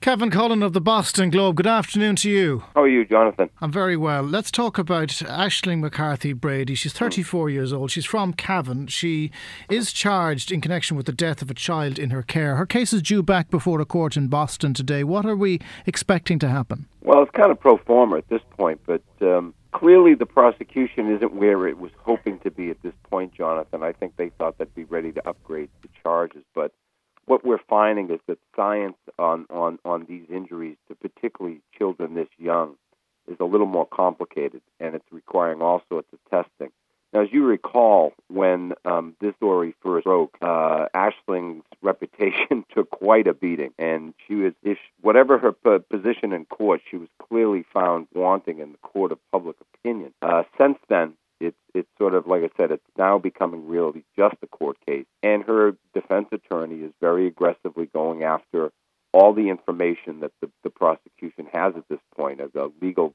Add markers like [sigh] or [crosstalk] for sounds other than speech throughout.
Kevin Cullen of the Boston Globe. Good afternoon to you. How are you, Jonathan? I'm very well. Let's talk about Aisling McCarthy Brady. She's 34 years old. She's from Cavan. She is charged in connection with the death of a child in her care. Her case is due back before a court in Boston today. What are we expecting to happen? Well, it's kind of pro forma at this point, but um, clearly the prosecution isn't where it was hoping to be at this point, Jonathan. I think they thought they'd be ready to upgrade the charges, but what we're finding is that science on, on, on these injuries to particularly children this young is a little more complicated, and it's requiring all sorts of testing. Now, as you recall, when um, this story first broke, uh, Aisling's [laughs] reputation [laughs] took quite a beating, and she was, if whatever her p- position in court, she was clearly found wanting in the court of public opinion. Uh, since then, it's it's sort of like I said, it's now becoming really just a court case, and her defense attorney is very aggressively going after all the information that the, the prosecution has at this point as a legal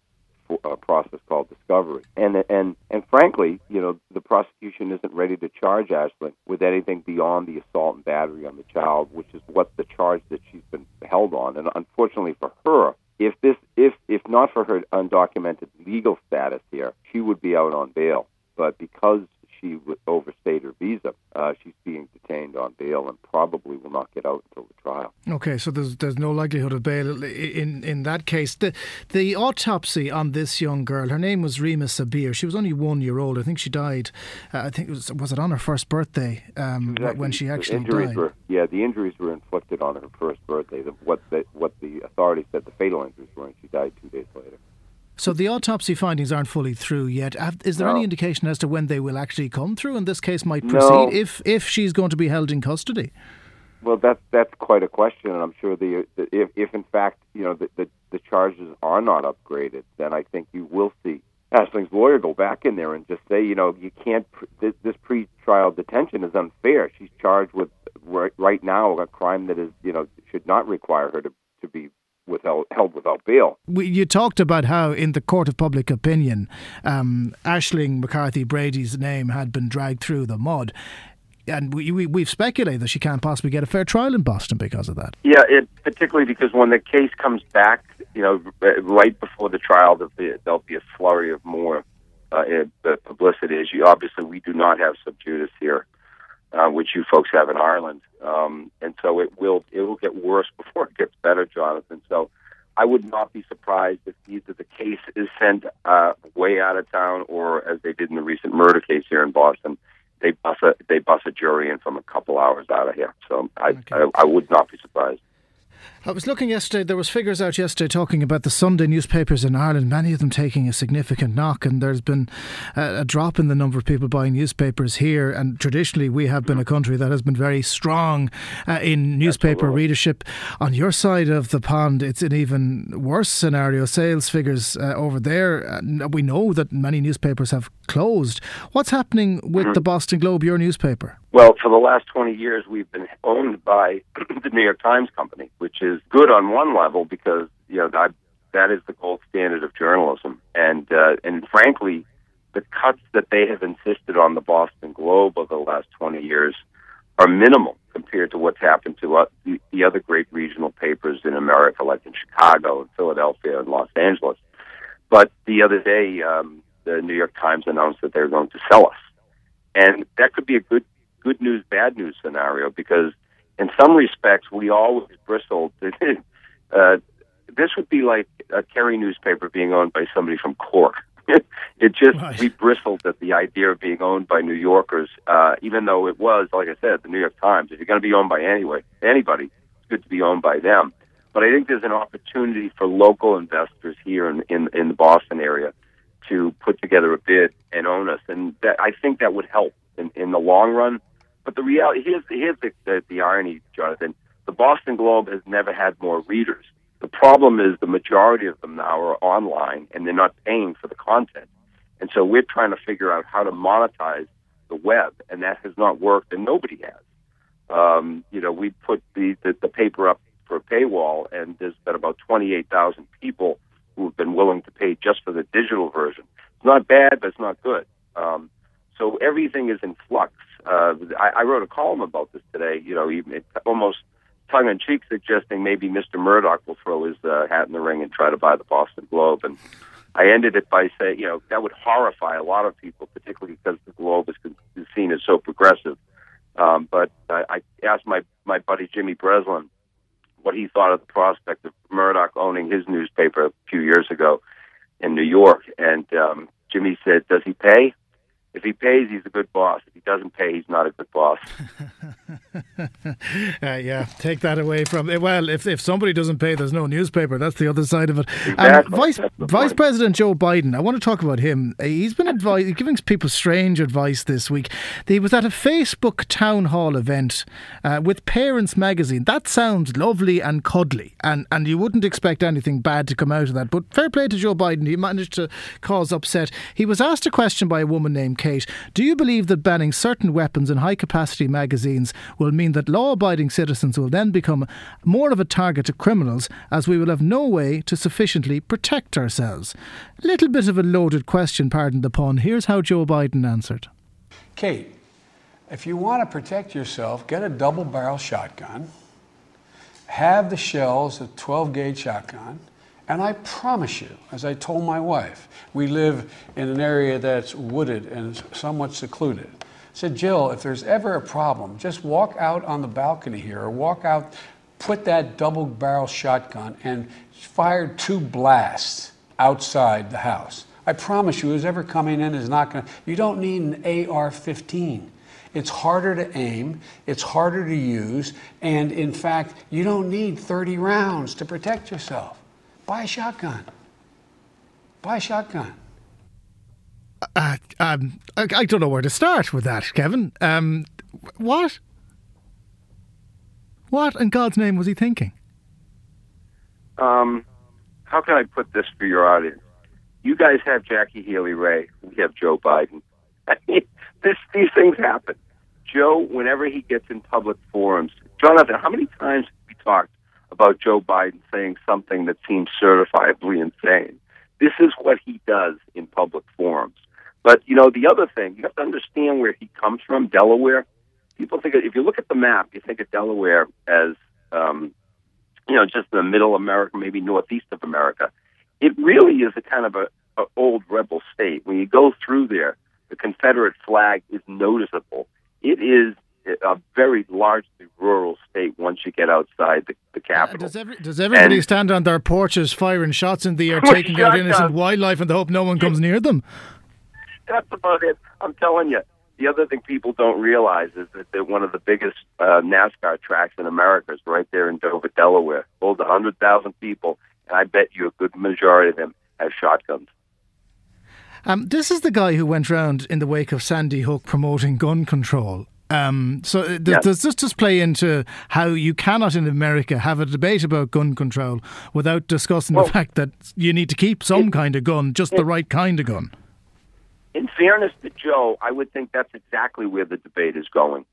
uh, process called discovery. And and and frankly, you know, the prosecution isn't ready to charge Aisling with anything beyond the assault and battery on the child, which is what the charge that she's been held on. And unfortunately for her, if this if if not for her undocumented legal status here, she would be out on bail. But because she overstayed her visa, uh, she's being detained on bail and probably will not get out until the trial. Okay, so there's there's no likelihood of bail in in that case. The the autopsy on this young girl, her name was Rehma Sabir. She was only one year old. I think she died. Uh, I think it was was it on her first birthday um, exactly. when she actually injuries died. Were, yeah, the injuries were inflicted on her first birthday. The, what the what the authorities said the fatal injuries were, and she died two days later. So the autopsy findings aren't fully through yet. Is there no. any indication as to when they will actually come through and this case might proceed no. if if she's going to be held in custody? Well, that's that's quite a question, and I'm sure the, the if if in fact you know the, the the charges are not upgraded, then I think you will see Aisling's lawyer go back in there and just say, you know, you can't. This, this pre-trial detention is unfair. She's charged with right, right now a crime that is, you know, should not require her to to be without held without bail. You talked about how, in the court of public opinion, um, Aisling McCarthy Brady's name had been dragged through the mud. And we, we, we've speculated that she can't possibly get a fair trial in Boston because of that. Yeah, it, particularly because when the case comes back, you know, right before the trial, there'll be, there'll be a flurry of more uh, publicity. As you obviously, we do not have sub judice here uh, which you folks have in Ireland. Um, and so it will it will get worse [laughs] before it gets better, Jonathan. So I would not be surprised if either the case is sent uh, way out of town, or as they did in the recent murder case here in Boston, they bus a they bus a jury in from a couple hours out of here. So I, okay. I, I would not be surprised. I was looking yesterday, there was figures out yesterday talking about the Sunday newspapers in Ireland, many of them taking a significant knock, and there's been a, a, drop in the number of people buying newspapers here. And traditionally, we have been a country that has been very strong uh, in newspaper Absolutely. readership. On your side of the pond, it's an even worse scenario. Sales figures uh, over there, uh, we know that many newspapers have closed. What's happening with mm-hmm. the Boston Globe, your newspaper? Well, for the last 20 years, we've been owned by [clears throat] the New York Times Company, which is good on one level because, you know, that, that is the gold standard of journalism. And, uh, and frankly, the cuts that they have insisted on the Boston Globe over the last 20 years are minimal compared to what's happened to uh, the, the other great regional papers in America, like in Chicago and Philadelphia and Los Angeles. But the other day, um, the New York Times announced that they're going to sell us. And that could be a good good news, bad news scenario because in some respects we always bristled. [laughs] uh, this would be like a Kerry newspaper being owned by somebody from Cork. [laughs] it just right. we bristled at the idea of being owned by New Yorkers, uh, even though it was, like I said, the New York Times. If you're going to be owned by anyway anybody, it's good to be owned by them. But I think there's an opportunity for local investors here in in, in the Boston area to put together a bid and own us, and that I think that would help in, in the long run. But the reality here's here's the, the the irony, Jonathan. The Boston Globe has never had more readers. The problem is the majority of them now are online and they're not paying for the content. And so we're trying to figure out how to monetize the web, and that has not worked, and nobody has. Um, you know, we put the, the, the paper up for a paywall, and there's been about 28,000 people who have been willing to pay just for the digital version. It's not bad, but it's not good. Um, so everything is in flux. Uh, I, I wrote a column about this today. You know, even it almost tongue in cheek suggesting maybe Mr. Murdoch will throw his uh, hat in the ring and try to buy the Boston Globe. And I ended it by saying, you know, that would horrify a lot of people, particularly because the Globe is, is seen as so progressive. Um, but I, I asked my my buddy Jimmy Breslin what he thought of the prospect of Murdoch owning his newspaper a few years ago in New York, and um, Jimmy said, "Does he pay?" If he pays, he's a good boss. If he doesn't pay, he's not a good boss. [laughs] uh, yeah, take that away from. it. Well, if if somebody doesn't pay, there's no newspaper. That's the other side of it. Exactly. Vice Vice President Joe Biden. I want to talk about him. Uh, he's been advi- giving people strange advice this week. He was at a Facebook town hall event uh, with Parents Magazine. That sounds lovely and cuddly, and and you wouldn't expect anything bad to come out of that. But fair play to Joe Biden. He managed to cause upset. He was asked a question by a woman named Kate, do you believe that banning certain weapons in high capacity magazines will mean that law abiding citizens will then become more of a target to criminals as we will have no way to sufficiently protect ourselves? A Little bit of a loaded question, pardon the pun. Here's how Joe Biden answered. Kate, if you want to protect yourself, get a double barrel shotgun, have the shells, a 12 gauge shotgun and I promise you, as I told my wife, we live in an area that's wooded and somewhat secluded. I said, Jill, if there's ever a problem, just walk out on the balcony here or walk out, put that double barrel shotgun and fire two blasts outside the house. I promise you, who's ever coming in is not going to, you don't need an AR 15. It's harder to aim, it's harder to use, and in fact, you don't need 30 rounds to protect yourself. Buy a shotgun. Buy a shotgun. Uh, um, I, I, don't know where to start with that, Kevin. Um, what? What in God's name was he thinking? Um, how can I put this for your audience? You guys have Jackie Healy-Rae. We have Joe Biden. [laughs] I mean, this, these things happen. Joe, whenever he gets in public forums, Jonathan, how many times have we talked about Joe Biden saying something that seems certifiably insane. This is what he does in public forums. But, you know, the other thing, you have to understand where he comes from, Delaware. People think, if you look at the map, you think of Delaware as, um, you know, just the middle America, maybe northeast of America. It really is a kind of a, a old rebel state. When you go through there, the Confederate flag is noticeable. It is a very largely rural state once you get outside the, the capital. Uh, does, every, does everybody and, stand on their porches firing shots in the air, [laughs] taking out innocent wildlife in the hope no one comes near them? [laughs] That's about it. I'm telling you. The other thing people don't realize is that they're one of the biggest uh, NASCAR tracks in America is right there in Dover, Delaware. Holds 100,000 people, and I bet you a good majority of them have shotguns. Um, this is the guy who went round in the wake of Sandy Hook promoting gun control. Um, so uh, does, does this just play into how you cannot in America have a debate about gun control without discussing well, the fact that you need to keep some it, kind of gun, just it, the right kind of gun? In fairness to Joe, I would think that's exactly where the debate is going.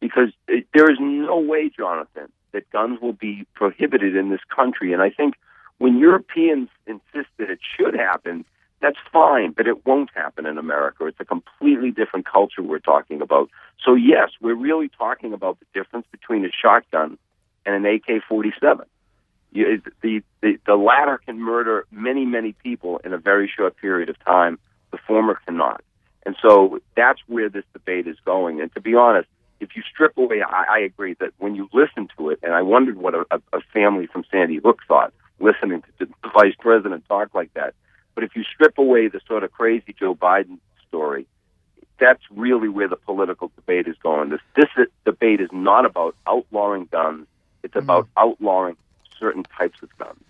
Because it, there is no way, Jonathan, that guns will be prohibited in this country. And I think when Europeans insist that it should happen, that's fine, but it won't happen in America. It's a completely different culture we're talking about. So, yes, we're really talking about the difference between a shotgun and an AK 47. The, the, the latter can murder many, many people in a very short period of time, the former cannot. And so that's where this debate is going. And to be honest, if you strip away, I, I agree that when you listen to it, and I wondered what a, a family from Sandy Hook thought listening to the vice president talk like that but if you strip away the sort of crazy Joe Biden story, that's really where the political debate is going. This this debate is not about outlawing guns; it's mm-hmm. about outlawing certain types of guns.